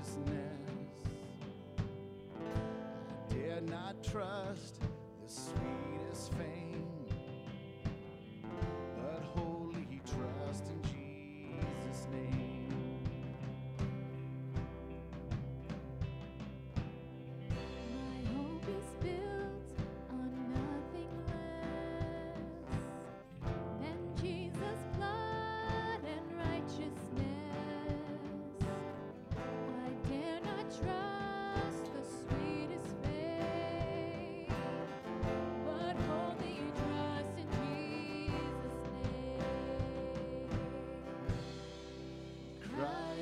righteousness. I dare not trust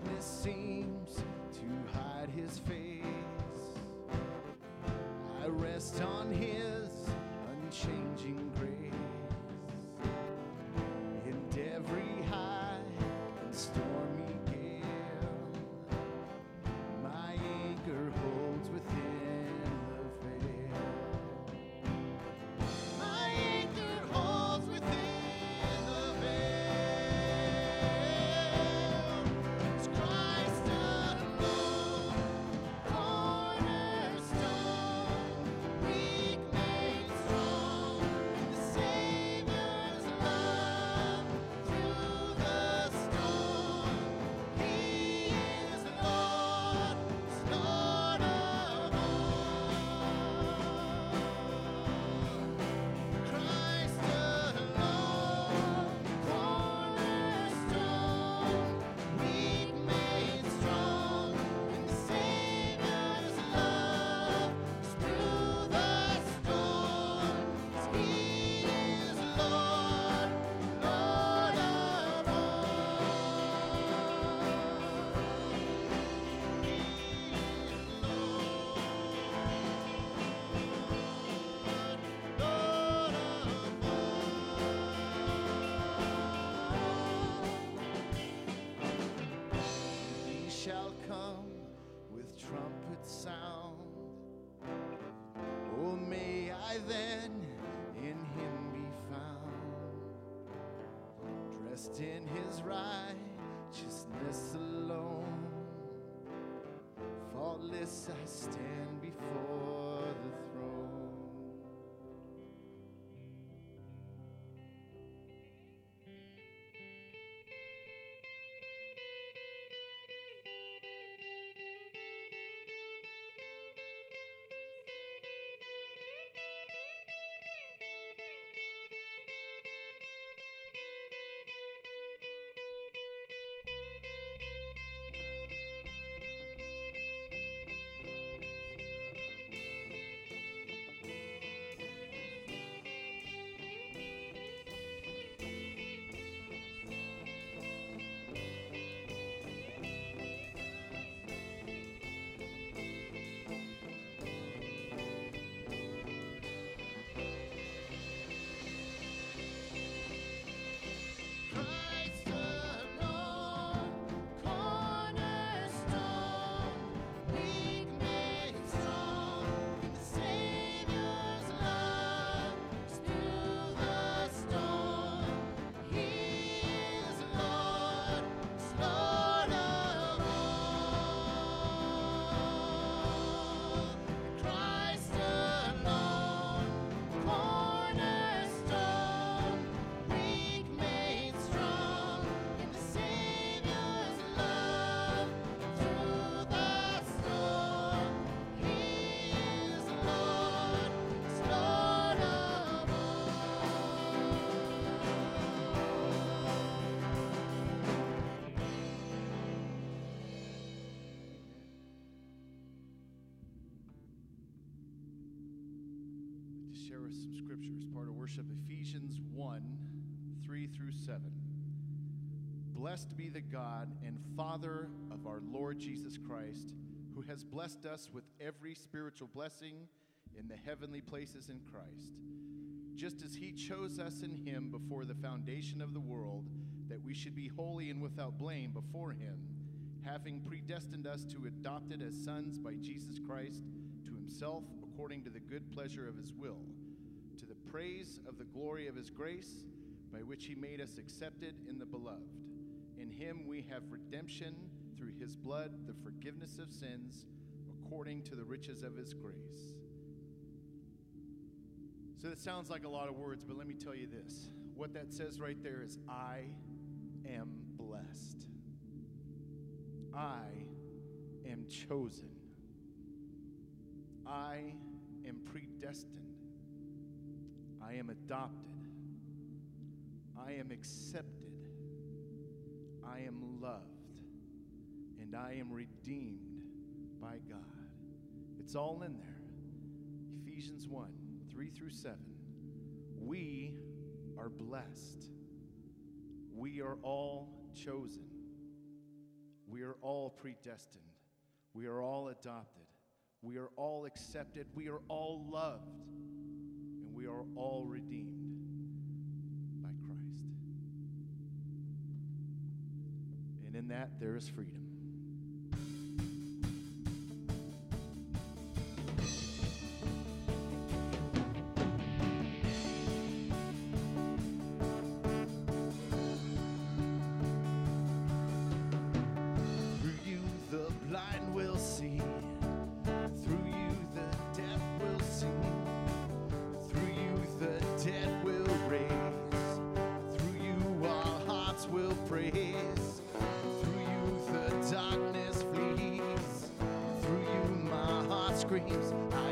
darkness seems to hide his face. I rest on his unchanging trumpet sound. Oh, may I then in him be found, dressed in his righteousness alone. Faultless I stand before. some scriptures, part of worship. Ephesians 1 3 through 7. Blessed be the God and Father of our Lord Jesus Christ, who has blessed us with every spiritual blessing in the heavenly places in Christ, just as He chose us in Him before the foundation of the world, that we should be holy and without blame before Him, having predestined us to adopted as sons by Jesus Christ to Himself according to the good pleasure of His will praise of the glory of his grace, by which he made us accepted in the beloved. In him we have redemption through his blood, the forgiveness of sins, according to the riches of his grace. So that sounds like a lot of words, but let me tell you this. What that says right there is, I am blessed. I am chosen. I am predestined. I am adopted. I am accepted. I am loved. And I am redeemed by God. It's all in there. Ephesians 1 3 through 7. We are blessed. We are all chosen. We are all predestined. We are all adopted. We are all accepted. We are all loved. We are all redeemed by Christ. And in that, there is freedom. Screams, I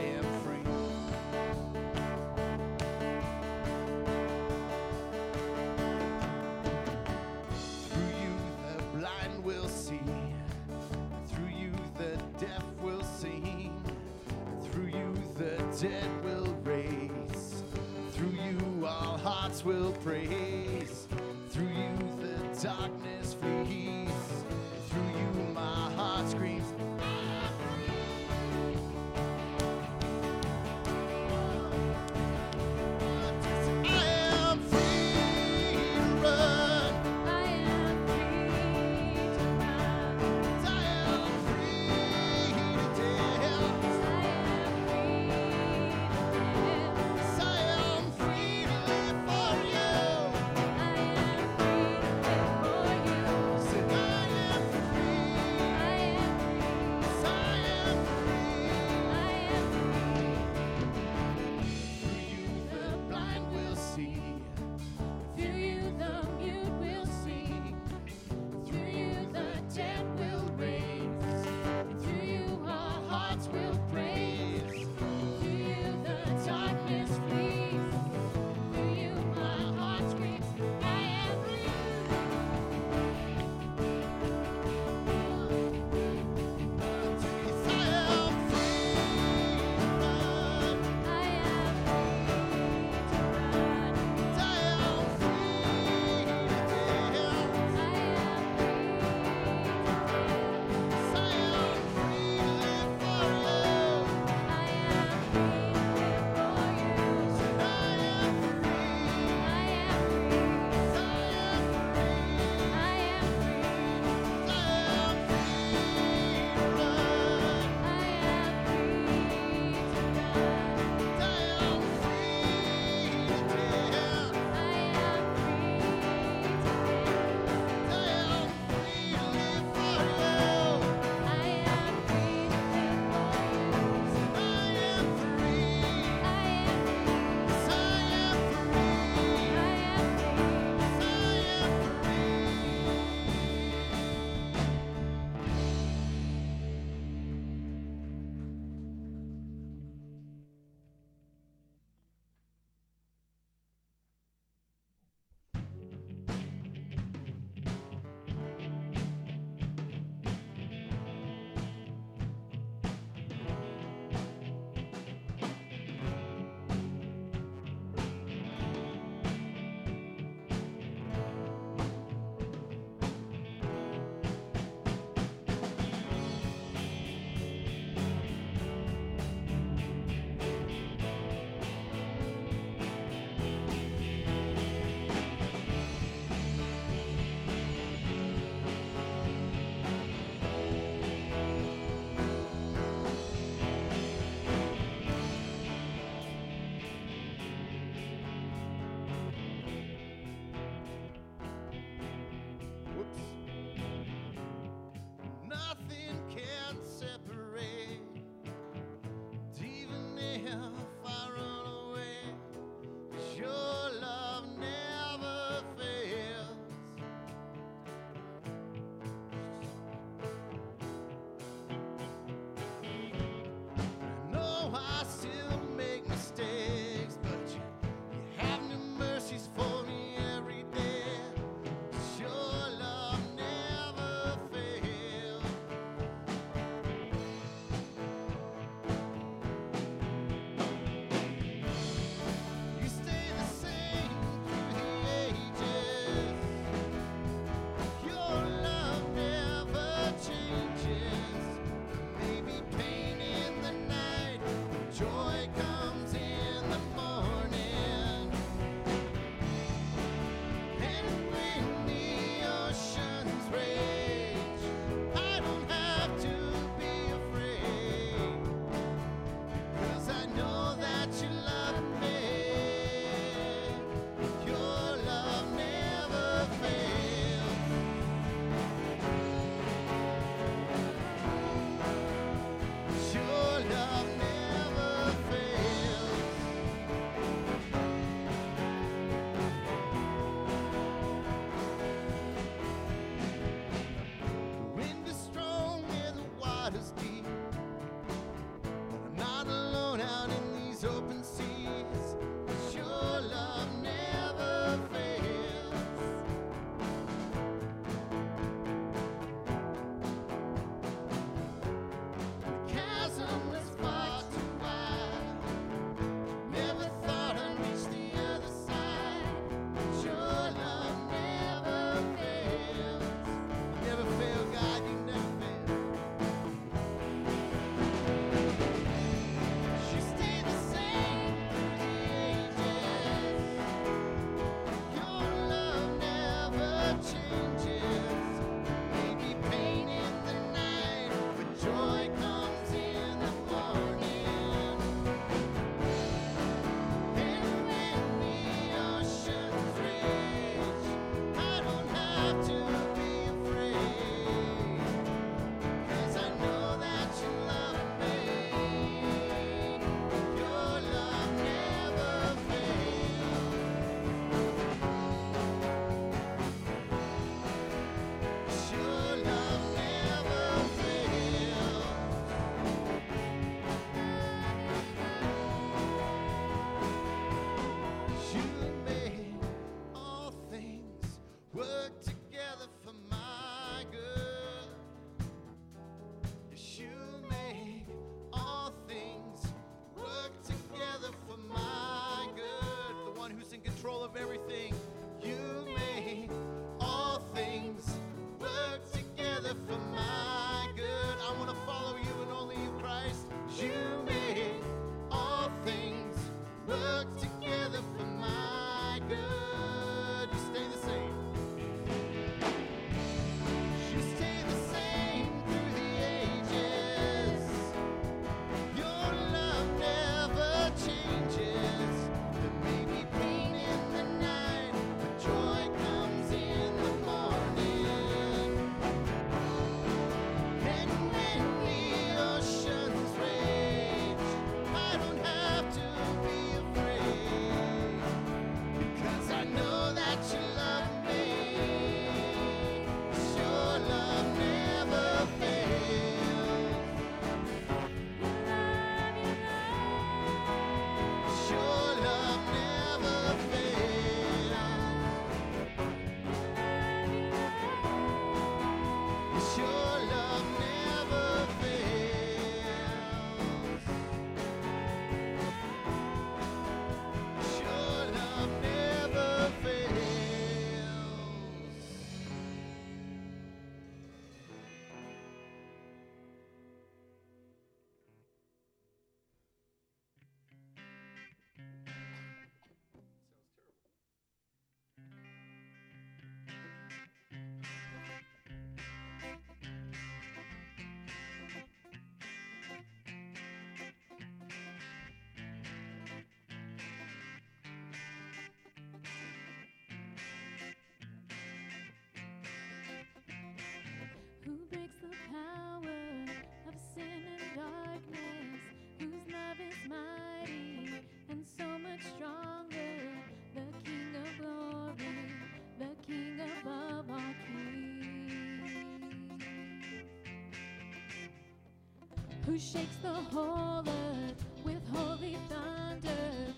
Who shakes the whole earth with holy thunder?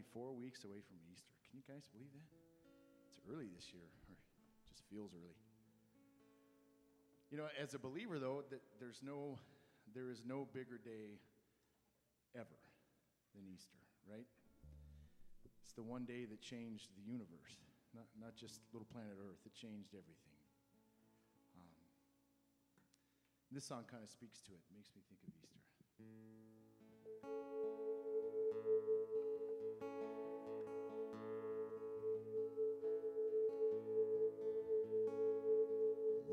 Only four weeks away from Easter. Can you guys believe that? It's early this year, or it just feels early. You know, as a believer, though, that there's no, there is no bigger day ever than Easter, right? It's the one day that changed the universe, not, not just little planet Earth, it changed everything. Um, this song kind of speaks to it, makes me think of Easter.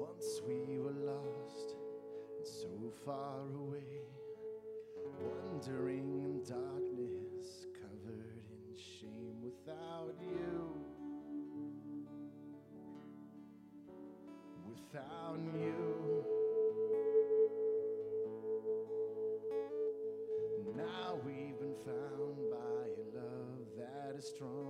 Once we were lost and so far away, wandering in darkness, covered in shame without you. Without you. Now we've been found by a love that is stronger.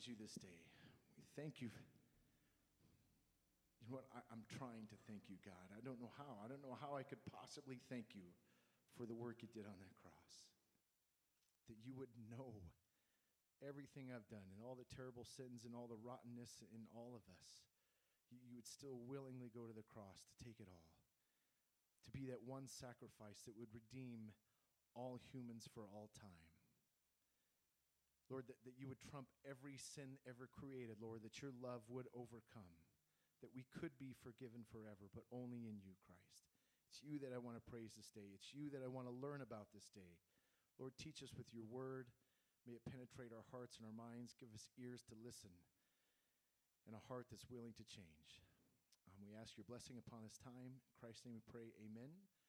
Praise you this day. We thank you. You know what? I, I'm trying to thank you, God. I don't know how. I don't know how I could possibly thank you for the work you did on that cross. That you would know everything I've done and all the terrible sins and all the rottenness in all of us. You, you would still willingly go to the cross to take it all. To be that one sacrifice that would redeem all humans for all time. Lord, that, that you would trump every sin ever created, Lord, that your love would overcome, that we could be forgiven forever, but only in you, Christ. It's you that I want to praise this day. It's you that I want to learn about this day. Lord, teach us with your word. May it penetrate our hearts and our minds. Give us ears to listen and a heart that's willing to change. Um, we ask your blessing upon this time. In Christ's name we pray, amen.